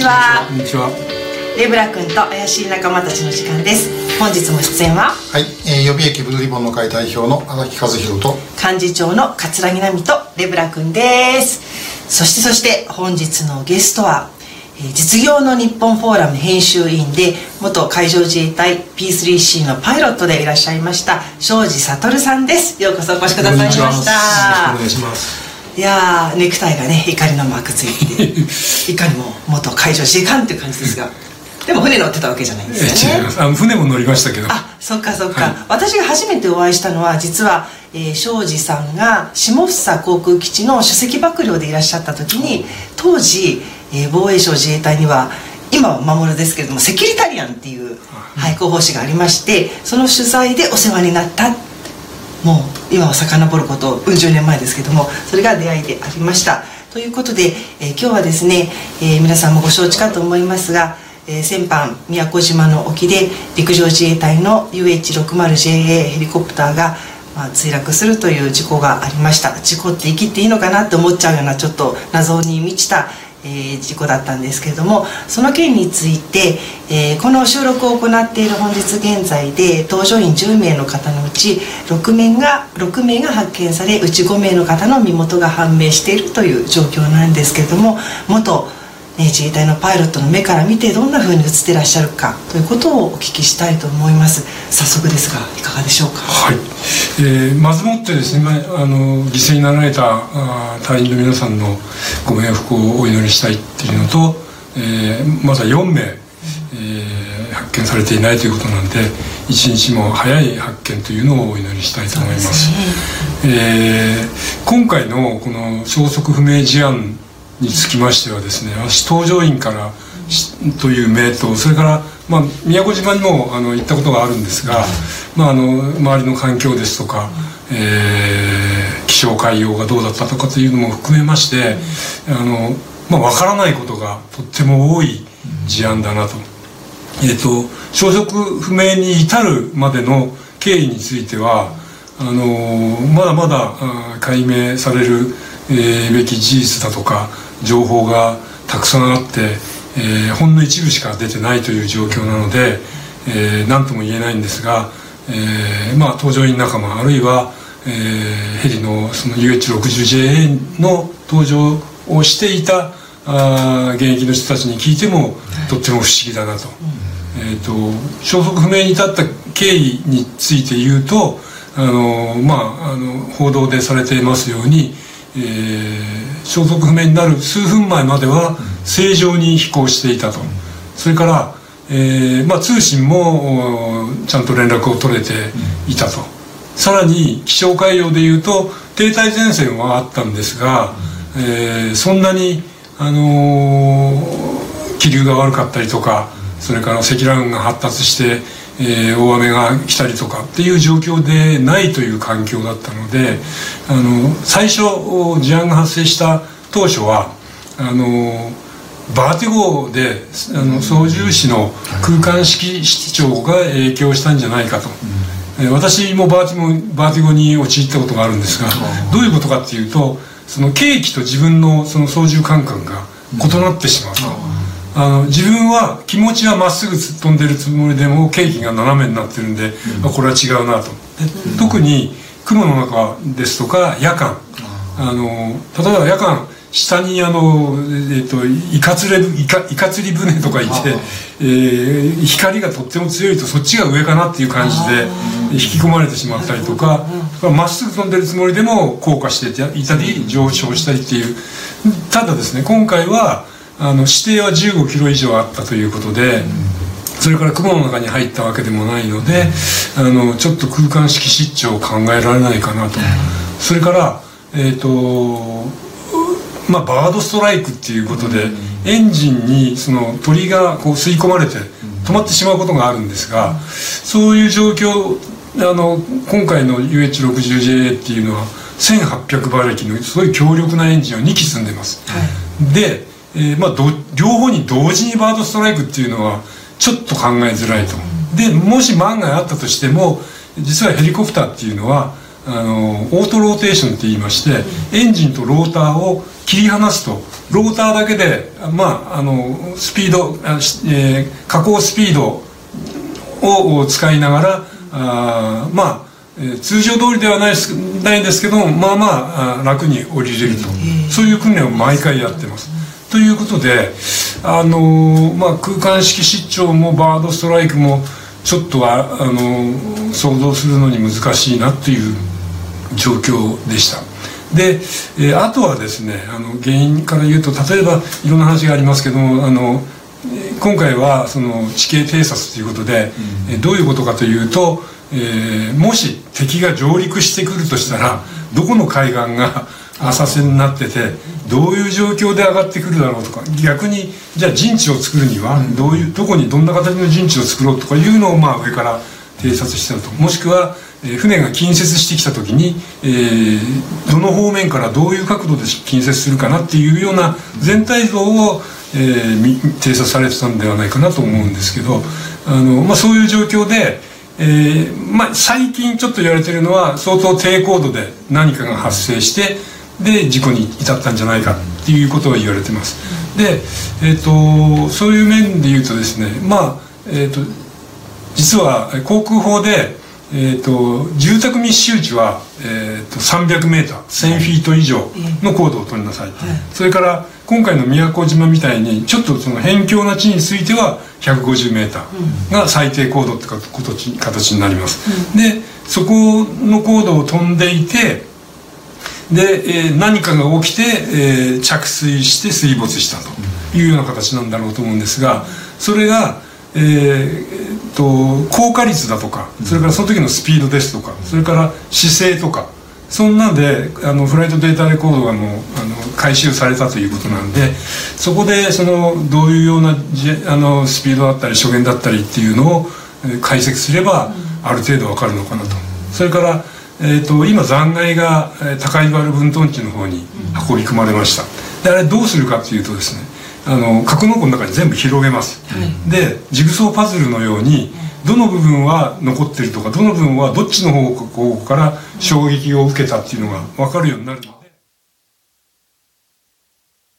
ちは。こんにちは。レブラ君と怪しい仲間たちの時間です。本日も出演は？はい、えー、予備役ブルーリボンの会代表の荒木和弘と幹事長の桂木奈美とレブラ君です。そしてそして本日のゲストはえー実業の日本フォーラム編集員で元海上自衛隊 P3C のパイロットでいらっしゃいました庄司悟さんです。ようこそお越しくださいました。よろしくお願いしますいやーネクタイがね怒りのマークついて いかにも元海上自衛官っていう感じですがでも船乗ってたわけじゃないんですよね。違います。あの船も乗りましたけど。あそっかそっか、はい。私が初めてお会いしたのは実は、えー庄司さんが下房航空基地の首席幕僚でいらっしゃった時に当時、えー防衛省自衛隊には今は守るですけれどもセキュリタリアンっていう、はい、広報誌がありましてその取材でお世話になったもう今は遡ることうん十年前ですけどもそれが出会いでありました。ということで、えー今日はですね、えー皆さんもご承知かと思いますが、えー先般宮古島の沖で陸上自衛隊の UH60JA ヘリコプターが、まあ、墜落するという事故がありました。事故って生きていいのかなって思っちゃうようなちょっと謎に満ちたえー事故だったんですけれどもその件について、えーこの収録を行っている本日現在で搭乗員10名の方のうち6名が6名が発見されうち5名の方の身元が判明しているという状況なんですけれども元、ね、自衛隊のパイロットの目から見てどんな風に映ってらっしゃるかということをお聞きしたいと思います。早速ですがいかがでしょうか？はい、えーまずもってですね、まあ、あの犠牲になられたあー隊員の皆さんのご冥福をお祈りしたいっていうのと、えーまだ4名、えー発見されていないということなんで一日も早い発見というのをお祈りしたいと思います。えー今回のこの消息不明事案につきましてはですね私搭乗員からしという名とそれから、まあ、宮古島にもあの行ったことがあるんですが、まあ、あの周りの環境ですとか、えー気象海洋がどうだったとかというのも含めまして、あのまあ、分からないことがとっても多い事案だなと。えー、と消息不明に至るまでの経緯についてはあのーまだまだ解明される、えーべき事実だとか情報がたくさんあって、えーほんの一部しか出てないという状況なので、えー何とも言えないんですが、えーまあ、搭乗員仲間あるいは、えーヘリのその UH60JA の搭乗をしていたあー現役の人たちに聞いてもとっても不思議だなと,、えー、と消息不明に至った経緯について言うとあの、まあ、あの報道でされていますように、えー消息不明になる数分前までは正常に飛行していたと、それから、えーまあ、通信もおちゃんと連絡を取れていたと。さらに気象海洋でいうと停滞前線はあったんですが、えーそんなに、あのー気流が悪かったりとかそれから積乱雲が発達して、えー大雨が来たりとかっていう状況でないという環境だったのであの最初事案が発生した当初はあのバーティゴであの操縦士の空間識失調が影響したんじゃないかと、えー私もバーティゴバーティゴに陥ったことがあるんですがどういうことかっていうとその計器と自分のその操縦感覚が異なってしまうと、あの自分は気持ちはまっすぐ突っ飛んでるつもりでも計器が斜めになってるんで、あこれは違うなと。で特に雲の中ですとか夜間。あの例えば夜間下にあの、えっとイカ釣れイカイカ釣り船とかいて、えー光がとっても強いとそっちが上かなっていう感じで引き込まれてしまったりとかまっすぐ飛んでるつもりでも降下していたり上昇したりっていう。ただですね今回はあの指定は15キロ以上あったということで。それから雲の中に入ったわけでもないので、あのちょっと空間識失調を考えられないかなと、それからえっ、とまあバードストライクっていうことで、エンジンにその鳥がこう吸い込まれて止まってしまうことがあるんですが、そういう状況あの今回の UH60JA っていうのは1800馬力のすごい強力なエンジンを2機積んでます、で、えーまあ、ど両方に同時にバードストライクっていうのはちょっと考えづらいと、でもし万が一あったとしても実はヘリコプターっていうのはあのオートローテーションって言いまして、エンジンとローターを切り離すとローターだけでまああのスピード、えー、加工スピードを使いながらあまあ通常通りではないですないですけどまあまあ楽に降りれると。そういう訓練を毎回やってます。ということで、あのまあ、空間式失調もバードストライクもちょっとはあの想像するのに難しいなという状況でした。で、えー、あとはですねあの原因から言うと例えばいろんな話がありますけどもあの今回はその地形偵察ということで、うん、どういうことかというと、えー、もし敵が上陸してくるとしたらどこの海岸が浅瀬になっててどういう状況で上がってくるだろうとか逆にじゃあ陣地を作るにはどういうどこにどんな形の陣地を作ろうとかいうのをまあ上から偵察してたと。もしくは、え、船が近接してきた時に、えー、どの方面からどういう角度で近接するかなっていうような全体像を、えー、偵察されてたんではないかなと思うんですけどあの、まあ、そういう状況でえーまあ、最近ちょっと言われてるのは相当低高度で何かが発生してで事故に至ったんじゃないかっていうことが言われてます。で、えーと、そういう面で言うとですねまあ、えーと、実は航空法で、えーと、住宅密集地は、えー、と 300m1000 フィート以上の高度を取りなさい、はい、それから今回の宮古島みたいにちょっとその辺境な地については 150m が最低高度って形になります、でそこの高度を飛んでいてで、えー、何かが起きて、えー、着水して水没したというような形なんだろうと思うんですがそれが、えー、と効果率だとかそれからその時のスピードですとかそれから姿勢とかそんなんであのフライトデータレコードがもうあの回収されたということなんでそこでそのどういうようなあのスピードだったり初見だったりっていうのを解析すればある程度わかるのかなと。それからえーと、今残骸が高いバル分屯地の方に運び込まれました。であれどうするかっていうとですねあの格納庫の中に全部広げます、はい、でジグソーパズルのようにどの部分は残ってるとかどの部分はどっちの方向から衝撃を受けたっていうのが分かるようになる